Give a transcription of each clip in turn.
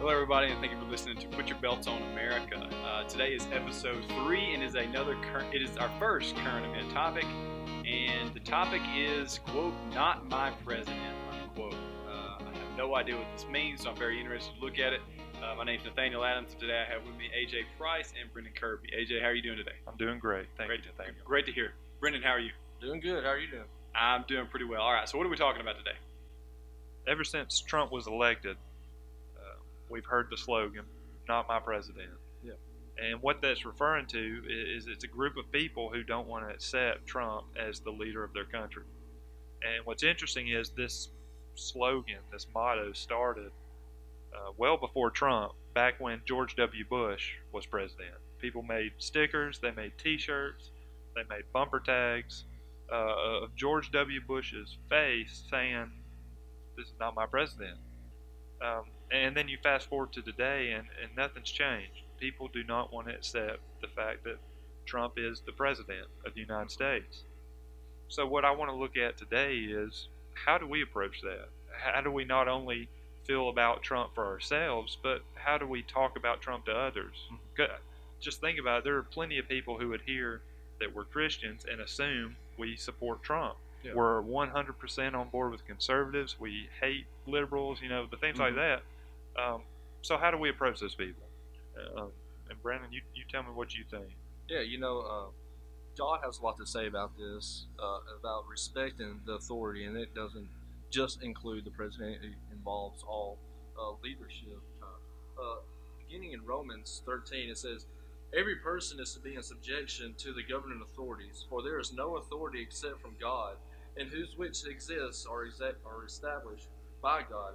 Hello, everybody, and thank you for listening to Put Your Belts on America. Uh, today is episode three, and is another current. It is our first current event topic, and the topic is quote Not my president unquote. Uh, I have no idea what this means, so I'm very interested to look at it. Uh, my name is Nathaniel Adams, and today I have with me AJ Price and Brendan Kirby. AJ, how are you doing today? I'm doing great. Thank great, you, Nathaniel. Great to hear. Brendan, how are you? Doing good. How are you doing? I'm doing pretty well. All right, so what are we talking about today? Ever since Trump was elected, we've heard the slogan, not my president. Yeah. And what that's referring to is, it's a group of people who don't want to accept Trump as the leader of their country. And what's interesting is this slogan, this motto started uh, well before Trump, back when George W. Bush was president. People made stickers, they made t shirts, they made bumper tags uh, of George W. Bush's face saying, This is not my president. Um, and then you fast forward to today, and, and nothing's changed. People do not want to accept the fact that Trump is the president of the United mm-hmm. States. So, what I want to look at today is how do we approach that? How do we not only feel about Trump for ourselves, but how do we talk about Trump to others? Mm-hmm. Just think about it. There are plenty of people who would hear that we're Christians and assume we support Trump. Yeah. We're 100% on board with conservatives. We hate liberals, you know, the things like mm-hmm. that. Um, so, how do we approach those people? Uh, and Brandon, you, you tell me what you think. Yeah, you know, uh, God has a lot to say about this, uh, about respecting the authority, and it doesn't just include the president. It involves all uh, leadership. Uh, beginning in Romans 13, it says, Every person is to be in subjection to the governing authorities, for there is no authority except from God, and whose which exists are, are established by God.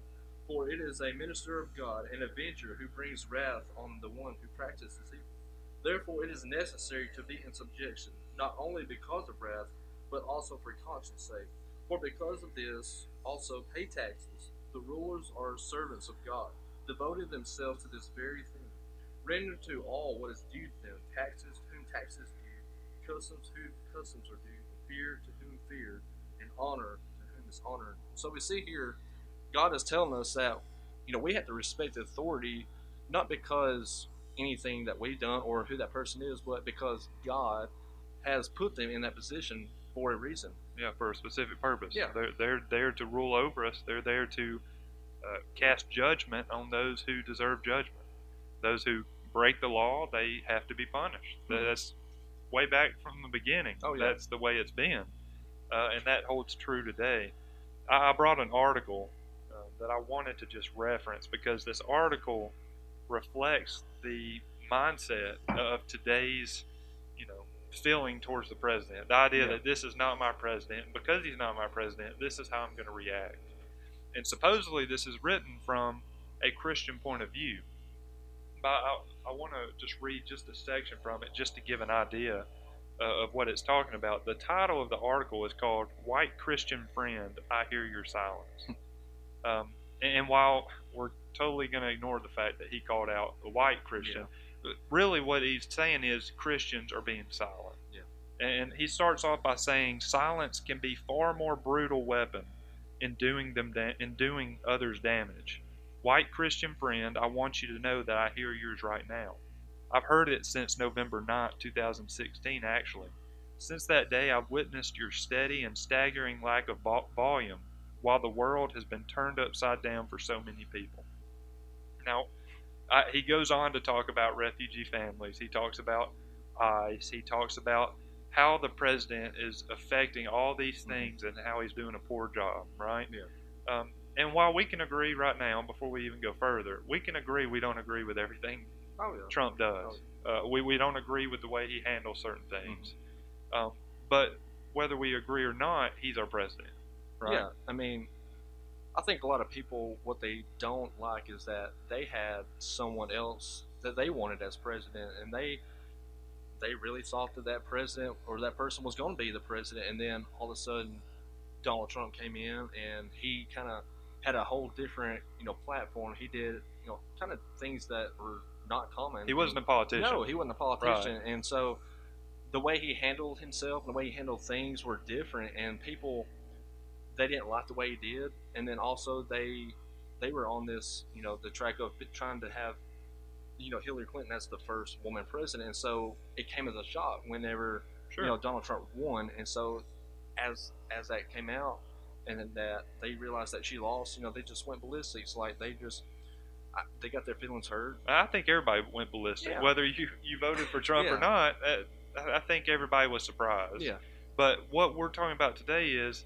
For it is a minister of God, an avenger who brings wrath on the one who practices evil. Therefore, it is necessary to be in subjection, not only because of wrath, but also for conscience sake. For because of this, also pay taxes. The rulers are servants of God, devoted themselves to this very thing. Render to all what is due to them taxes to whom taxes due, customs who customs are due, fear to whom fear, and honor to whom is honor. So we see here, God is telling us that you know we have to respect the authority, not because anything that we've done or who that person is, but because God has put them in that position for a reason. Yeah, for a specific purpose. Yeah. They're, they're there to rule over us, they're there to uh, cast judgment on those who deserve judgment. Those who break the law, they have to be punished. Mhm. That's way back from the beginning. Oh, yeah. That's the way it's been. Uh, and that holds true today. I, I brought an article that I wanted to just reference because this article reflects the mindset of today's, you know, feeling towards the president. The idea Yeah. that this is not my president, because he's not my president, this is how I'm going to react. And supposedly this is written from a Christian point of view. But I, I want to just read just a section from it just to give an idea uh, of what it's talking about. The title of the article is called White Christian Friend, I Hear Your Silence. um, and, and while we're totally going to ignore the fact that he called out a white Christian, but really what he's saying is Christians are being silent. Yeah. And he starts off by saying silence can be far more brutal weapon in doing them da- in doing others damage. White Christian friend, I want you to know that I hear yours right now. I've heard it since November 9th, 2016 actually. Since that day I've witnessed your steady and staggering lack of vo- volume while the world has been turned upside down for so many people. Now, I, he goes on to talk about refugee families. He talks about ICE. He talks about how the president is affecting all these things and how he's doing a poor job, right? Yeah. Um, and while we can agree right now, before we even go further, we can agree we don't agree with everything Oh yeah. Trump does. Oh Uh, we, we don't agree with the way he handles certain things. Mm Um, but whether we agree or not, he's our president, right? Yeah, I mean, I think a lot of people what they don't like is that they had someone else that they wanted as president, and they they really thought that that president or that person was going to be the president, and then all of a sudden Donald Trump came in and he kind of had a whole different you know platform. He did you know kind of things that were not common. He wasn't a politician. No, he wasn't a politician, and so the way he handled himself, and the way he handled things were different, and people they didn't like the way he did, and then also they they were on this you know the track of trying to have you know Hillary Clinton as the first woman president, and so it came as a shock whenever Sure. you know Donald Trump won, and so as as that came out and then that they realized that she lost, you know they just went ballistic. It's like they just I, they got their feelings hurt. I think everybody went ballistic, Yeah. whether you, you voted for Trump Yeah. or not. Uh, I I think everybody was surprised. Yeah, But what we're talking about today is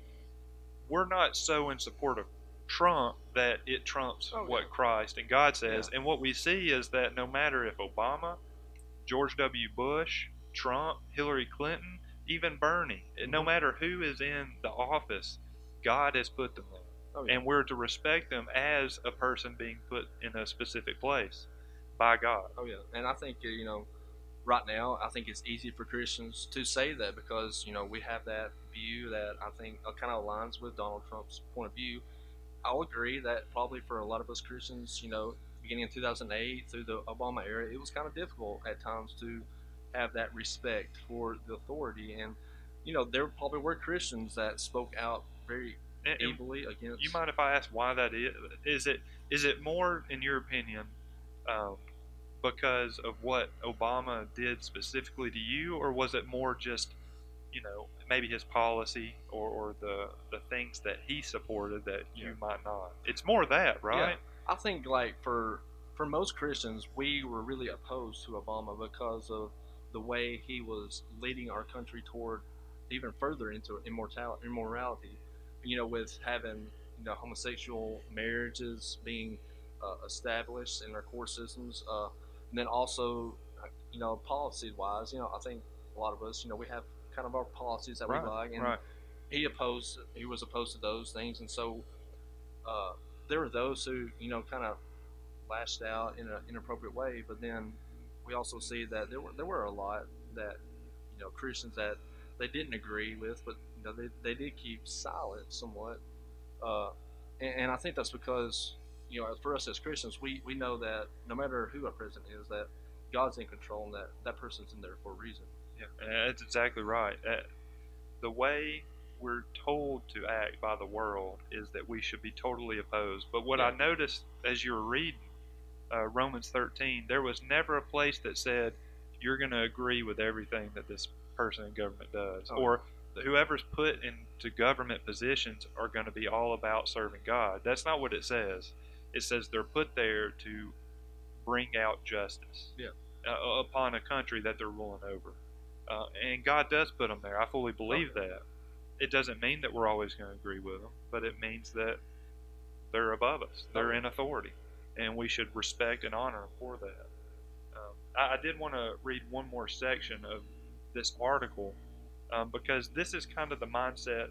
we're not so in support of Trump that it trumps Oh, what yeah. Christ and God says. And what we see is that no matter if Obama, George W. Bush, Trump, Hillary Clinton, even Bernie, and no mm-hmm. matter who is in the office, God has put them there. oh, yeah. And we're to respect them as a person being put in a specific place by God. Oh yeah, and I think you know, right now I think it's easy for Christians to say that because you know we have that view that I think uh, kind of aligns with Donald Trump's point of view. I'll agree that probably for a lot of us Christians, you know, beginning in 2008 through the Obama era, it was kind of difficult at times to have that respect for the authority, and you know there probably were Christians that spoke out very And- and against. You mind if I ask why that is? Is it is it more, in your opinion, um, because of what Obama did specifically to you, or was it more just, you know, maybe his policy or, or the the things that he supported that you might not? It's more that, right? Yeah. I think like for for most Christians, we were really opposed to Obama because of the way he was leading our country toward even further into immortality, immorality. You know, with having you know homosexual marriages being uh, established in our court systems, uh, and then also you know policy wise, you know I think a lot of us, you know, we have kind of our policies that Right, we like, and right. he opposed he was opposed to those things. And so uh, there were those who you know kind of lashed out in an inappropriate way. But then we also see that there were there were a lot that you know Christians that they didn't agree with but you know they, they did keep silent somewhat. Uh, and, and I think that's because you know for us as Christians we, we know that no matter who our president is that God's in control and that that person's in there for a reason Yeah, and that's exactly right. Uh, the way we're told to act by the world is that we should be totally opposed. But what I noticed as you were reading uh, Romans 13, there was never a place that said you're going to agree with everything that this person in government does, Oh. or whoever's put into government positions are going to be all about serving God. That's not what it says. It says they're put there to bring out justice Yeah. uh, upon a country that they're ruling over. Uh, and God does put them there. I fully believe that. It doesn't mean that we're always going to agree with them, but it means that they're above us. They're Okay. in authority, and we should respect and honor them for that. Um, I, I did want to read one more section of this article um, because this is kind of the mindset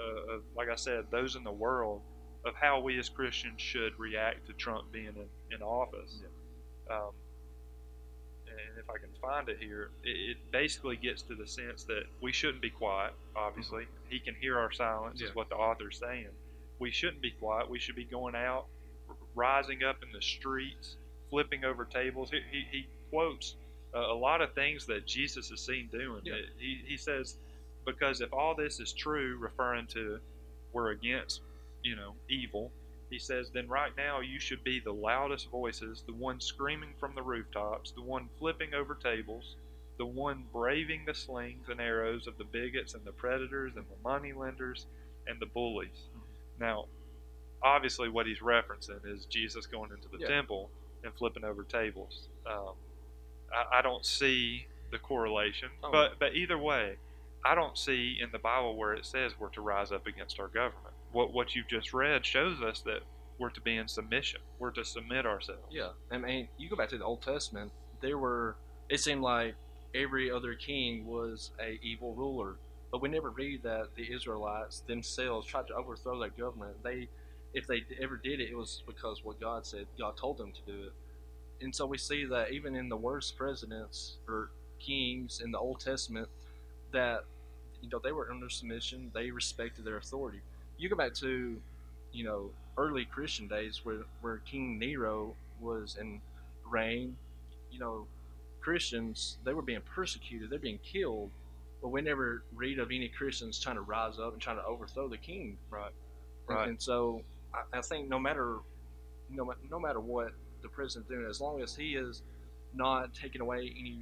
uh, of, like I said, those in the world of how we as Christians should react to Trump being in, in office. Um, and if I can find it here, it, it basically gets to the sense that we shouldn't be quiet. Obviously, he can hear our silence, Yeah. is what the author's saying. We shouldn't be quiet. We should be going out, r- rising up in the streets, flipping over tables. He, he, he quotes uh, a lot of things that Jesus is seen doing. Yeah. He, he says, because if all this is true, referring to we're against, you know, evil, he says, then right now you should be the loudest voices, the one screaming from the rooftops, the one flipping over tables, the one braving the slings and arrows of the bigots and the predators and the money lenders and the bullies. Now, obviously, what he's referencing is Jesus going into the Yeah. temple and flipping over tables. Um, I, I don't see the correlation, Oh. but but either way, I don't see in the Bible where it says we're to rise up against our government. What what you've just read shows us that we're to be in submission. We're to submit ourselves. Yeah, I mean, you go back to the Old Testament. There were. It seemed like every other king was a evil ruler, but we never read that the Israelites themselves tried to overthrow their government. They if they ever did it, it was because what God said. God told them to do it. And so we see that even in the worst presidents or kings in the Old Testament, that you know they were under submission. They respected their authority. You go back to you know early Christian days where where King Nero was in reign. You know, Christians they were being persecuted. They're being killed. But we never read of any Christians trying to rise up and trying to overthrow the king. Right. Right. and so I, I think no matter no, no matter what the president's doing, as long as he is not taking away any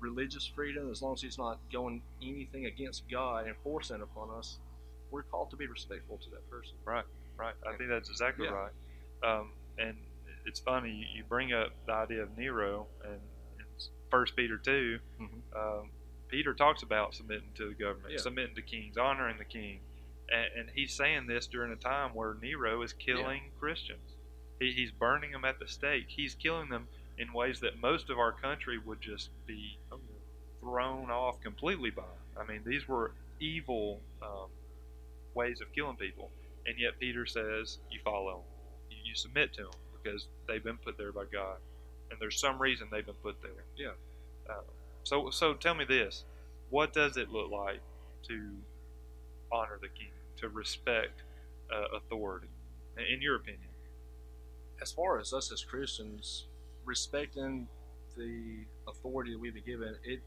religious freedom, as long as he's not going anything against God and forcing it upon us, we're called to be respectful to that person. Right. Right. I think that's exactly Yeah. right. Um, and it's funny you, bring up the idea of Nero and First Peter 2 Mhm. um, Peter talks about submitting to the government, Yeah. submitting to kings, honoring the king, and, and he's saying this during a time where Nero is killing Christians. He, he's burning them at the stake. He's killing them in ways that most of our country would just be thrown off completely by. I mean, these were evil um, ways of killing people, and yet Peter says you follow them, you, submit to them because they've been put there by God, and there's some reason they've been put there. Yeah. Uh, so, so tell me this: what does it look like to honor the king, to respect uh, authority, in- in your opinion? As far as us as Christians, respecting the authority that we've been given, it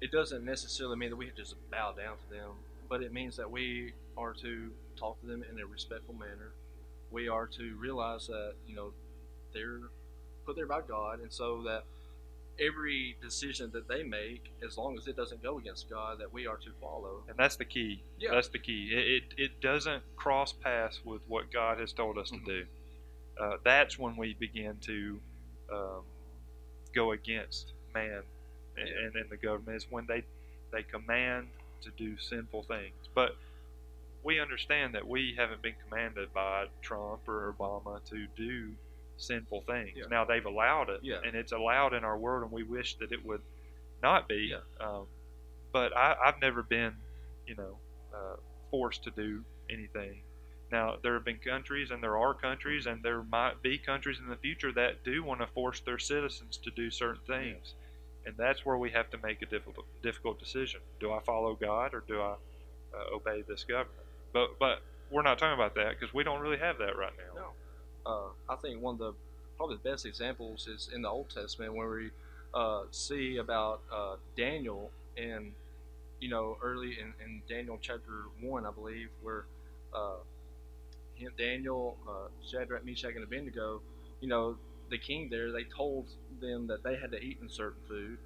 it doesn't necessarily mean that we have to just bow down to them, but it means that we are to talk to them in a respectful manner. We are to realize that you know they're put there by God, and so that every decision that they make, as long as it doesn't go against God, that we are to follow. And that's the key. Yeah. That's the key. It, it, it doesn't cross paths with what God has told us Mhm. to do. Uh, that's when we begin to um, go against man and, and, and the government. Is when they they command to do sinful things. But we understand that we haven't been commanded by Trump or Obama to do sinful things. Yeah. Now they've allowed it, Yeah. and it's allowed in our world, and we wish that it would not be. Yeah. Um, but I, I've never been, you know, uh, forced to do anything. Now there have been countries, and there are countries, and there might be countries in the future that do want to force their citizens to do certain things, and that's where we have to make a difficult, difficult decision. Do I follow God or do I uh, obey this government? But but we're not talking about that because we don't really have that right now. No. Uh, I think one of the probably the best examples is in the Old Testament where we uh, see about uh, Daniel and you know early in, in Daniel chapter one, I believe, where uh, him- Daniel, uh, Shadrach, Meshach, and Abednego, you know, the king there, they told them that they had to eat in certain food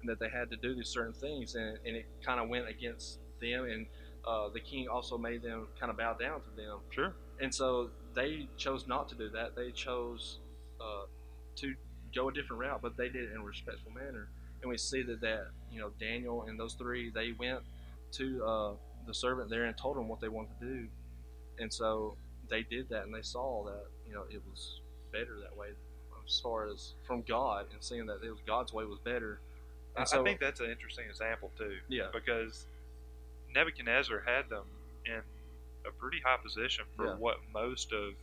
and that they had to do these certain things, and, and it kind of went against them, and uh, the king also made them kind of bow down to them Sure. and so they chose not to do that. They chose uh, to go a different route, but they did it in a respectful manner. And we see that that you know Daniel and those three they went to uh, the servant there and told him what they wanted to do, and so they did that, and they saw that you know it was better that way as far as from God and seeing that it was God's way was better. I, so I think that's an interesting example too. Yeah. Because Nebuchadnezzar had them in a pretty high position for Yeah. what most of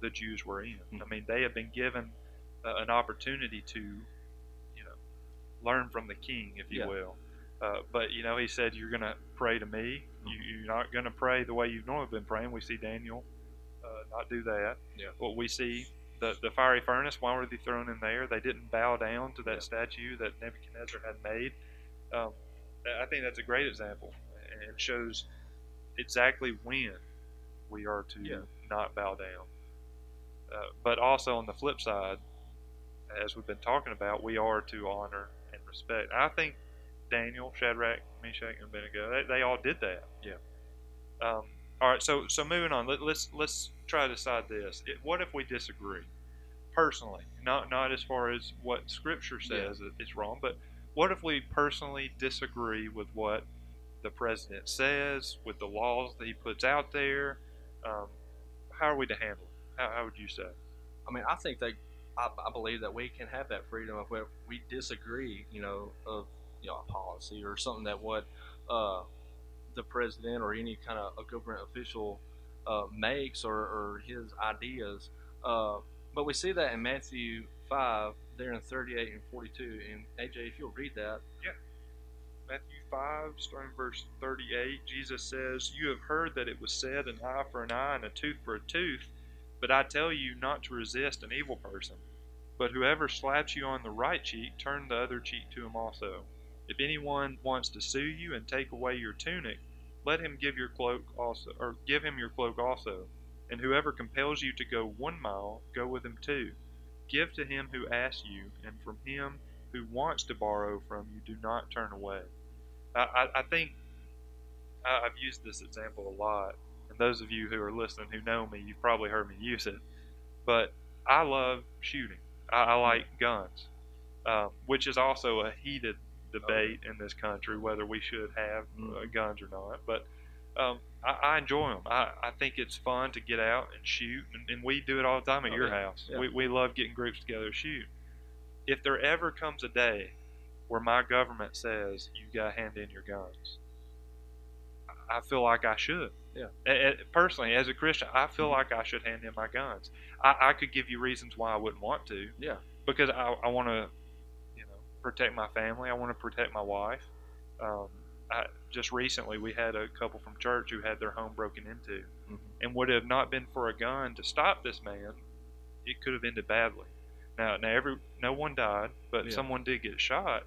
the Jews were in. I Mhm. mean, they had been given uh, an opportunity to, you know, learn from the king, if you Yeah. will. Uh, but you know, he said, "You're going to pray to me. You, you're not going to pray the way you've normally been praying." We see Daniel uh, not do that. Yeah. What we see the the fiery furnace. Why were they thrown in there? They didn't bow down to that Yeah. statue that Nebuchadnezzar had made. Um, I think that's a great example, and it shows exactly when we are to Yeah. not bow down. Uh, but also on the flip side, as we've been talking about, we are to honor and respect. I think Daniel, Shadrach, Meshach, and Abednego, they, they all did that. Yeah. Um, all right. So so moving on. Let, let's let's try to decide this. It, what if we disagree? Personally, not not as far as what Scripture says it's wrong, but what if we personally disagree with what the president says, with the laws that he puts out there? Um, how are we to handle it? How, how would you say? I mean, I think that I, I believe that we can have that freedom of where we disagree, you know, of you know a policy or something that what uh, the president or any kind of a government official uh, makes or, or his ideas. Uh, but we see that in Matthew 5, there in 38 and 42. And AJ, if you'll read that. Yeah. Matthew 5, starting verse 38, Jesus says, You have heard that it was said, an eye for an eye and a tooth for a tooth. But I tell you not to resist an evil person. But whoever slaps you on the right cheek, turn the other cheek to him also. If anyone wants to sue you and take away your tunic, let him give your cloak also, or give him your cloak also. And whoever compels you to go one mile, go with him two. Give to him who asks you, and from him who wants to borrow from you, do not turn away. I, I, I think I, I've used this example a lot, and those of you who are listening who know me, you've probably heard me use it. But I love shooting. I, I like guns, um, which is also a heated debate in this country whether we should have uh, guns or not. But um, I, I enjoy them. I, I think it's fun to get out and shoot, and, and we do it all the time at Oh, your yeah. house. Yeah. We, we love getting groups together to shoot. If there ever comes a day where my government says you got to hand in your guns, I feel like I should. Yeah. A- a- personally, as a Christian, I feel Mhm. like I should hand in my guns. I, I could give you reasons why I wouldn't want to, Yeah. because I, I want to, protect my family. I want to protect my wife. Um, I, just recently, we had a couple from church who had their home broken into, Mhm. and would it have not been for a gun to stop this man, it could have ended badly. Now, now every no one died, but Yeah. someone did get shot,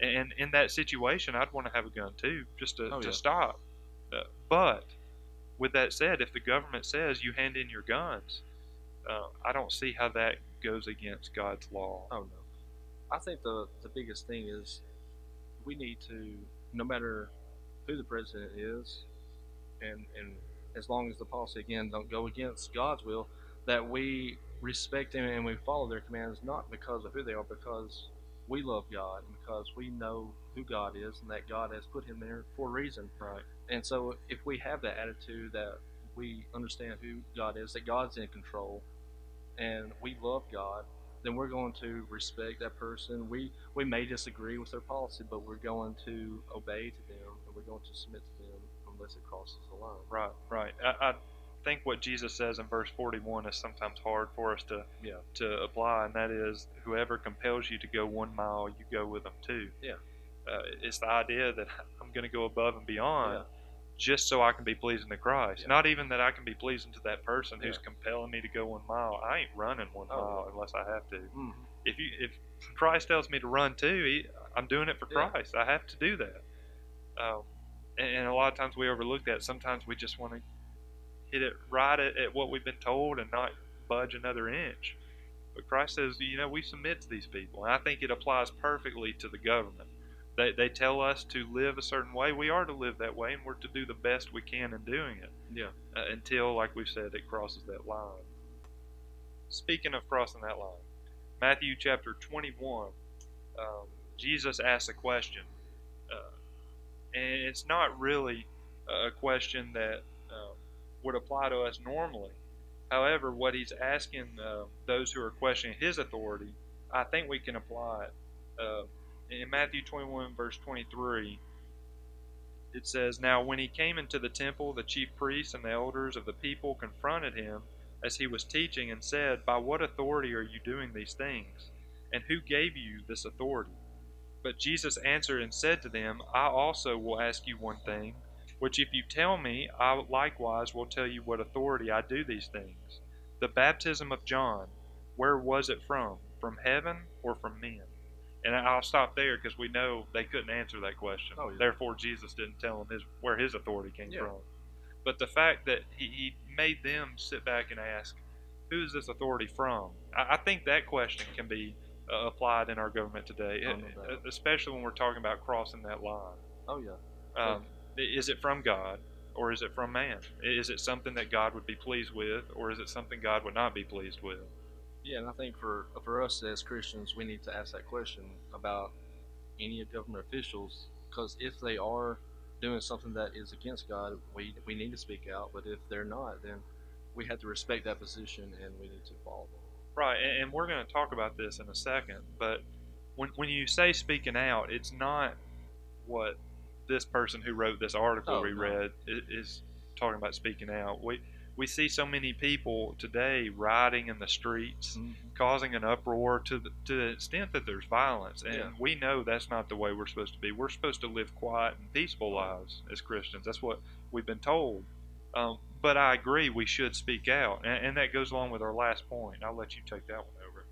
and in that situation, I'd want to have a gun too, just to, Oh, to yeah. stop. Uh, but with that said, if the government says you hand in your guns, uh, I don't see how that goes against God's law. Oh no, I think the the biggest thing is we need to, no matter who the president is, and and as long as the policy again don't go against God's will, that we respect them and we follow their commands not because of who they are, because we love God and because we know who God is and that God has put him there for a reason. Right. And so if we have that attitude that we understand who God is, that God's in control, and we love God, then we're going to respect that person. We we may disagree with their policy, but we're going to obey to them and we're going to submit to them unless it crosses the line. Right, right. I, I think what Jesus says in verse 41 is sometimes hard for us to Yeah. to apply, and that is, whoever compels you to go one mile, you go with them too. Yeah. Uh, it's the idea that I'm going to go above and beyond Yeah. Just so I can be pleasing to Christ. Yeah. Not even that I can be pleasing to that person who's Yeah. compelling me to go one mile. I ain't running one Oh. mile unless I have to. Mm-hmm. If you if Christ tells me to run too, he, I'm doing it for Yeah. Christ. I have to do that. Um, and, and a lot of times we overlook that. Sometimes we just want to hit it right at, at what we've been told and not budge another inch. But Christ says, you know, we submit to these people. And I think it applies perfectly to the government. They, they tell us to live a certain way. We are to live that way, and we're to do the best we can in doing it Yeah. uh, until, like we said, it crosses that line. Speaking of crossing that line, Matthew chapter 21, um, Jesus asks a question. Uh, and it's not really a question that um, would apply to us normally. However, what he's asking uh, those who are questioning his authority, I think we can apply it. Uh, in Matthew 21, verse 23, it says, Now when he came into the temple, the chief priests and the elders of the people confronted him as he was teaching and said, By what authority are you doing these things? And who gave you this authority? But Jesus answered and said to them, I also will ask you one thing, which if you tell me, I likewise will tell you what authority I do these things. The baptism of John, where was it from? From heaven or from men? And I'll stop there because we know they couldn't answer that question. Oh, yeah. Therefore, Jesus didn't tell them his, where his authority came Yeah. from. But the fact that he, he made them sit back and ask, who is this authority from? I, I think that question can be uh, applied in our government today, Oh, no e- doubt. especially when we're talking about crossing that line. Oh yeah. Um, is it from God or is it from man? Is it something that God would be pleased with or is it something God would not be pleased with? Yeah, and I think for for us as Christians, we need to ask that question about any government officials, because if they are doing something that is against God, we we need to speak out. But if they're not, then we have to respect that position and we need to follow them. Right, and, and we're going to talk about this in a second, but when, when you say speaking out, it's not what this person who wrote this article Oh, we no. read i- is talking about speaking out. We we see so many people today rioting in the streets, causing an uproar to the, to the extent that there's violence. And Yeah. we know that's not the way we're supposed to be. We're supposed to live quiet and peaceful lives as Christians. That's what we've been told. Um, but I agree, we should speak out, and, and that goes along with our last point. I'll let you take that one over.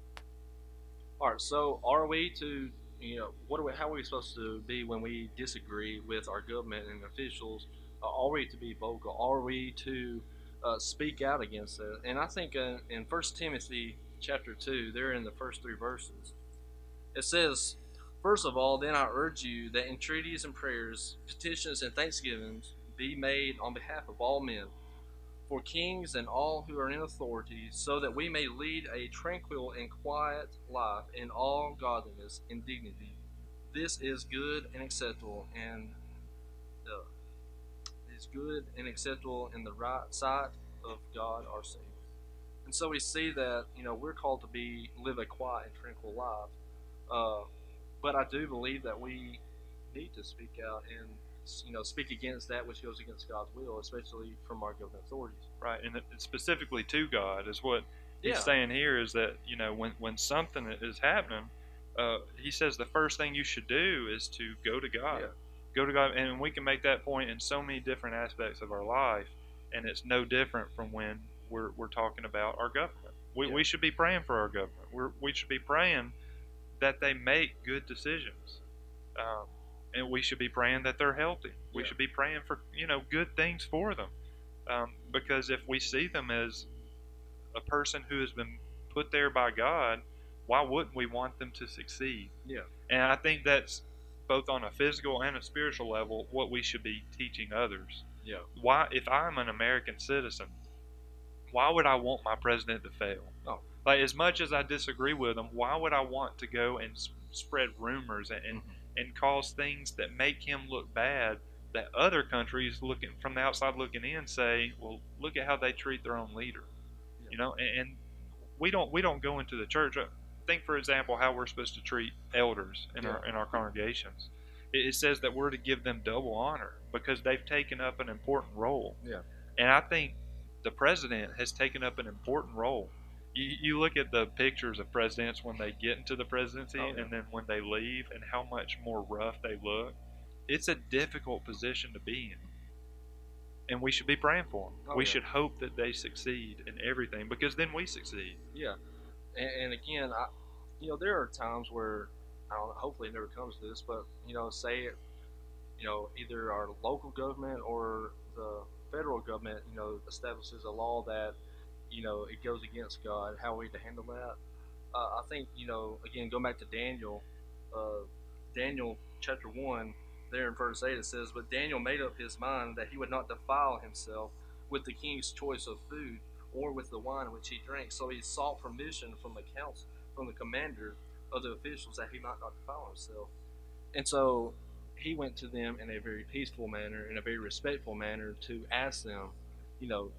All right. So, are we to, you know, what are we? How are we supposed to be when we disagree with our government and officials? Uh, are we to be vocal? Are we to uh, speak out against it? And I think uh, in First Timothy chapter two, there in the first three verses, it says, First of all, then I urge you that entreaties and prayers, petitions and thanksgivings be made on behalf of all men, for kings and all who are in authority, so that we may lead a tranquil and quiet life in all godliness and dignity. This is good and acceptable, and is good and acceptable in the right sight of God our Savior. And so we see that you know we're called to be live a quiet and tranquil life. Uh, but I do believe that we need to speak out and you know speak against that which goes against God's will, especially from our government authorities. Right, and specifically to God is what he's Yeah. saying here is that you know when when something is happening, uh, he says the first thing you should do is to go to God, Yeah. Go to God, and we can make that point in so many different aspects of our life, and it's no different from when we're we're talking about our government. We Yeah. we should be praying for our government. We're we should be praying that they make good decisions. Um, and we should be praying that they're healthy. We Yeah. should be praying for you know good things for them, um, because if we see them as a person who has been put there by God, why wouldn't we want them to succeed? Yeah. And I think that's both on a physical and a spiritual level what we should be teaching others. Yeah. Why, if I'm an American citizen, why would I want my president to fail? Oh. Like as much as I disagree with him, why would I want to go and s- spread rumors and, and Mhm. and cause things that make him look bad that other countries looking from the outside looking in say, well, look at how they treat their own leader. Yeah. You know, and, and we don't we don't go into the church. Think for example how we're supposed to treat elders in our in our congregations. It, it says that we're to give them double honor because they've taken up an important role. Yeah. And I think the president has taken up an important role. You, you look at the pictures of presidents when they get into the presidency Oh, yeah. and then when they leave and how much more rough they look. It's a difficult position to be in. And we should be praying for them. Oh, we yeah. should hope that they succeed in everything because then we succeed. Yeah, and, and again, I, you know, there are times where I don't. Hopefully, it never comes to this, but you know, say, it, you know, either our local government or the federal government, you know, establishes a law that, you know, it goes against God. How are we to handle that? Uh, I think you know, again, going back to Daniel, uh, Daniel chapter one, there in verse eight, it says, "But Daniel made up his mind that he would not defile himself with the king's choice of food." Or with the wine which he drank. So he sought permission from the council, from the commander of the officials, that he might not defile himself. And so he went to them in a very peaceful manner, in a very respectful manner, to ask them, you know,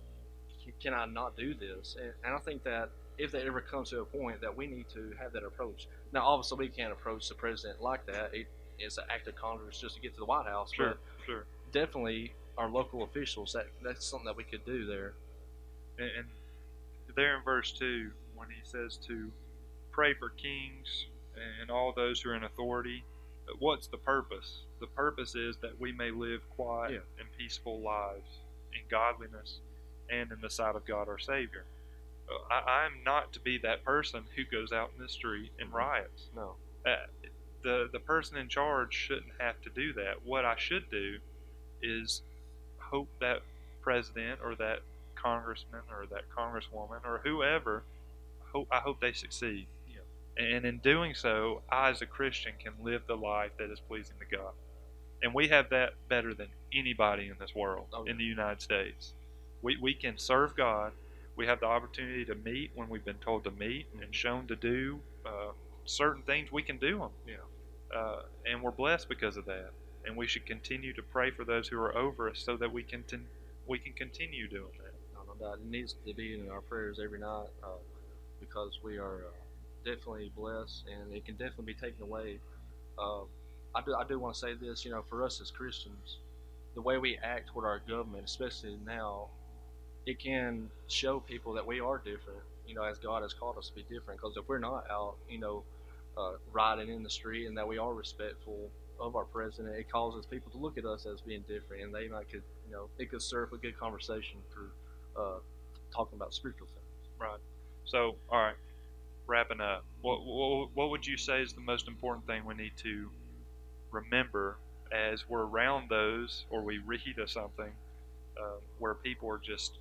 "Can- I not do this? And, and I think that if that ever comes to a point that we need to have that approach. Now, obviously, we can't approach the president like that. It, it's an act of Congress just to get to the White House. Sure, sure. Definitely, our local officials, that that's something that we could do there. And, there in verse 2, when he says to pray for kings and all those who are in authority, uh, what's the purpose? The purpose is that we may live quiet Yeah. and peaceful lives in godliness and in the sight of God our Savior. Uh, I, I'm not to be that person who goes out in the street and riots. No. Uh, the the person in charge shouldn't have to do that. What I should do is hope that president or that congressman or that congresswoman or whoever hope I hope they succeed. Yeah. And in doing so, I as a Christian can live the life that is pleasing to God. And we have that better than anybody in this world, Oh, yeah. in the United States. We, we can serve God. We have the opportunity to meet when we've been told to meet and shown to do uh, certain things. We can do them. Yeah. Uh, and we're blessed because of that. And we should continue to pray for those who are over us so that we can ten- we can continue doing that. No, no doubt. It needs to be in our prayers every night uh, because we are uh, definitely blessed and it can definitely be taken away. Uh, I do, I do want to say this, you know, for us as Christians, the way we act toward our government, especially now, it can show people that we are different, you know, as God has called us to be different. Because if we're not out, you know, uh, riding in the street and that we are respectful of our president, it causes people to look at us as being different, and they might could, you know, it could serve a good conversation for uh, talking about spiritual things. Right. So, all right, wrapping up. What, what what would you say is the most important thing we need to remember as we're around those, or we read of something um, where people are just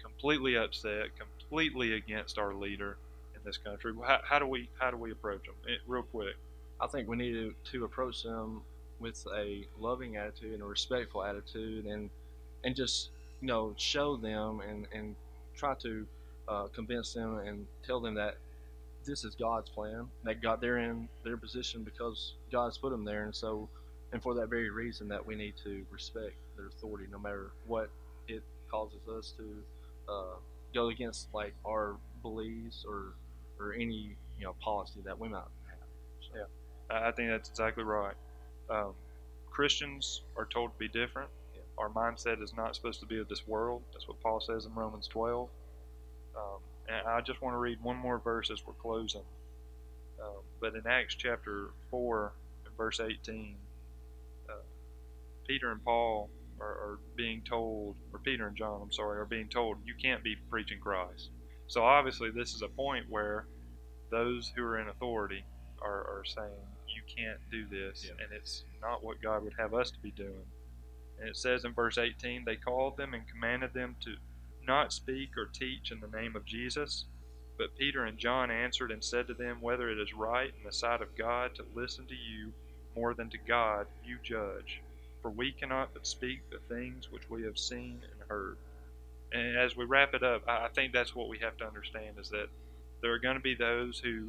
completely upset, completely against our leader in this country? How, how do we how do we approach them? It, real quick. I think we need to, to approach them with a loving attitude and a respectful attitude, and and just you know show them and and try to uh, convince them and tell them that this is God's plan. That God they're in their position because God's put them there, and so and for that very reason that we need to respect their authority, no matter what it causes us to uh, go against, like our beliefs or or any you know policy that we might have. So. Yeah. I think that's exactly right. Um, Christians are told to be different. Our mindset is not supposed to be of this world. That's what Paul says in Romans 12. Um, and I just want to read one more verse as we're closing. Um, but in Acts chapter 4 and verse 18, uh, Peter and Paul are, are being told, or Peter and John, I'm sorry, are being told, you can't be preaching Christ. So obviously, this is a point where those who are in authority are, are saying, you can't do this, Yeah. and it's not what God would have us to be doing. And it says in verse 18, they called them and commanded them to not speak or teach in the name of Jesus. But Peter and John answered and said to them, Whether it is right in the sight of God to listen to you more than to God, you judge. For we cannot but speak the things which we have seen and heard. And as we wrap it up, I think that's what we have to understand is that there are going to be those who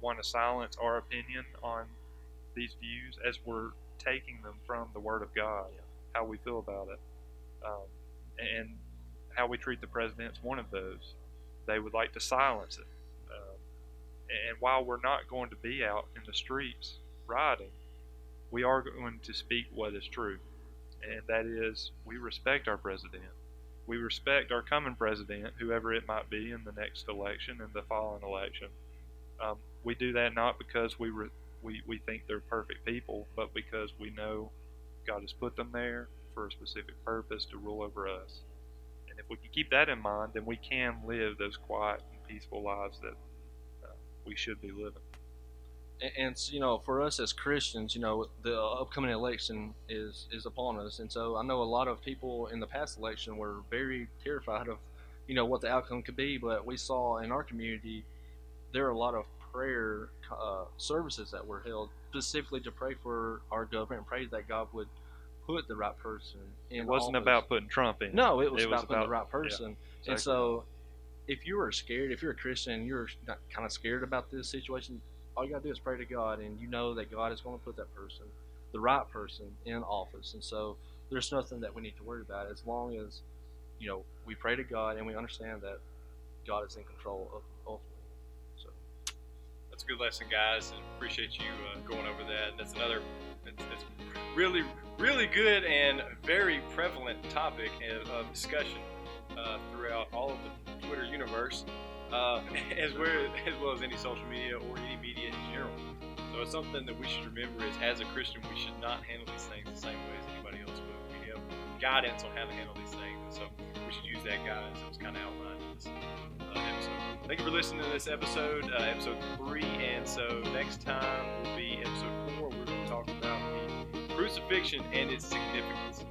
want to silence our opinion on these views as we're taking them from the Word of God, how we feel about it. Um, and how we treat the president is one of those. They would like to silence it. Um, and while we're not going to be out in the streets rioting, we are going to speak what is true. And that is, we respect our president. We respect our coming president, whoever it might be in the next election and the following election. Um, we do that not because we, re- we we think they're perfect people, but because we know God has put them there for a specific purpose to rule over us. And if we can keep that in mind, then we can live those quiet and peaceful lives that uh, we should be living. and, and you know, for us as Christians, you know, the upcoming election is is upon us, and so I know a lot of people in the past election were very terrified of, you know, what the outcome could be. But we saw in our community, there are a lot of prayer uh, services that were held specifically to pray for our government and pray that God would put the right person in. It wasn't office. about putting Trump in. No, it was It was about putting the right person. exactly. And so, if you are scared, if you're a Christian and you're not kind of scared about this situation, all you gotta do is pray to God, and you know that God is going to put that person, the right person, in office. And so, there's nothing that we need to worry about as long as, you know, we pray to God and we understand that God is in control of That's a good lesson, guys, and appreciate you uh, going over that. That's another it's, it's really, really good and very prevalent topic of, discussion uh, throughout all of the Twitter universe, uh, as, well, as well as any social media or any media in general. So it's something that we should remember is, as a Christian, we should not handle these things the same way as anybody else guidance on how to handle these things, and so we should use that guidance that was kind of outlined in this uh, episode. Thank you for listening to this episode, uh, episode three. And so next time will be episode four. We're going to talk about the crucifixion and its significance.